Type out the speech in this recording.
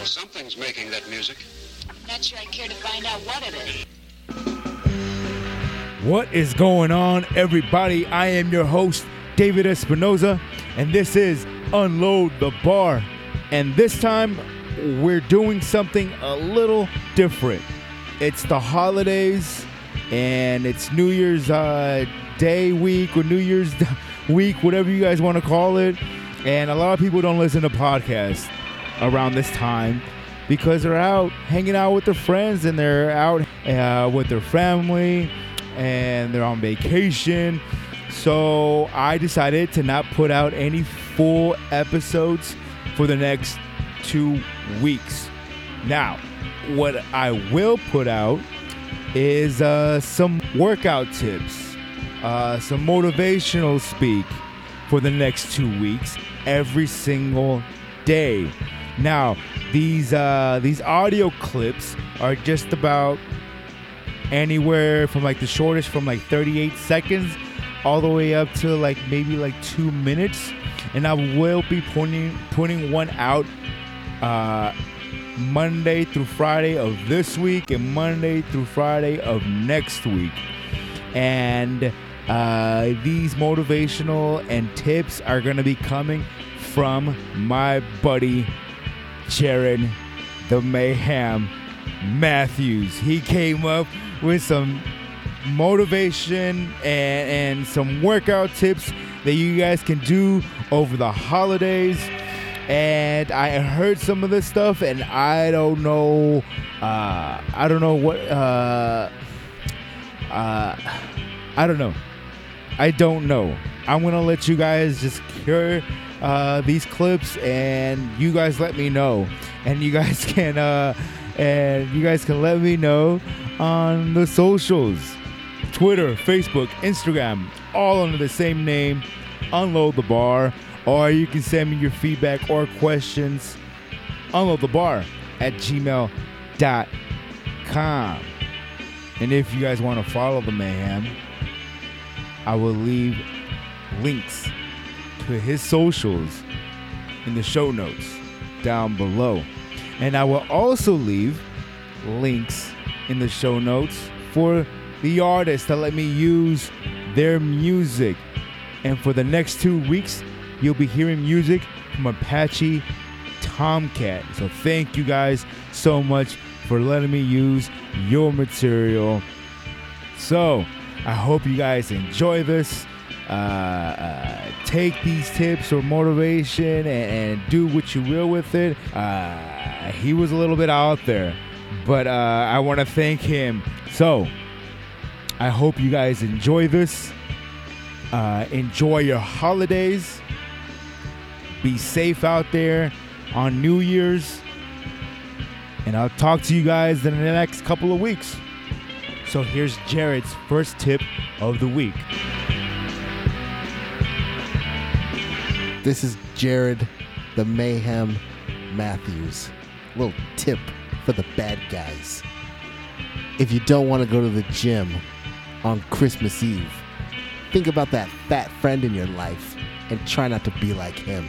Well, something's making that music. I'm Not sure I care to find out what it is. What is going on, everybody? I am your host, David Espinoza, and this is Unload the Bar. And this time, we're doing something a little different. It's the holidays, and it's New Year's uh, Day week or New Year's week, whatever you guys want to call it. And a lot of people don't listen to podcasts around this time because they're out hanging out with their friends and they're out uh, with their family and they're on vacation. So I decided to not put out any full episodes for the next two weeks. Now, what I will put out is uh, some workout tips, uh, some motivational speak for the next two weeks, every single day. Now, these uh, these audio clips are just about anywhere from like the shortest from like 38 seconds all the way up to like maybe like two minutes. And i will be putting putting one out uh monday through friday of this week and monday through friday of next week. And uh these motivational and tips are gonna be coming from my buddy jared the mayhem matthews he came up with some motivation and, and some workout tips that you guys can do over the holidays. And I heard some of this stuff, and I don't know. Uh, I don't know what. Uh, uh, I don't know. I don't know. I'm gonna let you guys just hear uh, these clips, and you guys let me know, and you guys can, uh, and you guys can let me know on the socials Twitter, Facebook, Instagram, all under the same name, Unload the Bar. Or you can send me your feedback or questions, unload the bar at gmail.com. And if you guys want to follow the mayhem, I will leave links to his socials in the show notes down below. And I will also leave links in the show notes for the artists that let me use their music. And for the next two weeks, you'll be hearing music from Apache Tomcat. So thank you guys so much for letting me use your material. So I hope you guys enjoy this. Uh, uh, take these tips or motivation and, and, do what you will with it. Uh, he was a little bit out there, but uh, I want to thank him. So I hope you guys enjoy this. Uh, enjoy your holidays. Be safe out there on New Year's. And I'll talk to you guys in the next couple of weeks. So here's Jared's first tip of the week. This is Jared, the Mayhem Matthews. Little tip for the bad guys. If you don't want to go to the gym on Christmas Eve, think about that fat friend in your life and try not to be like him.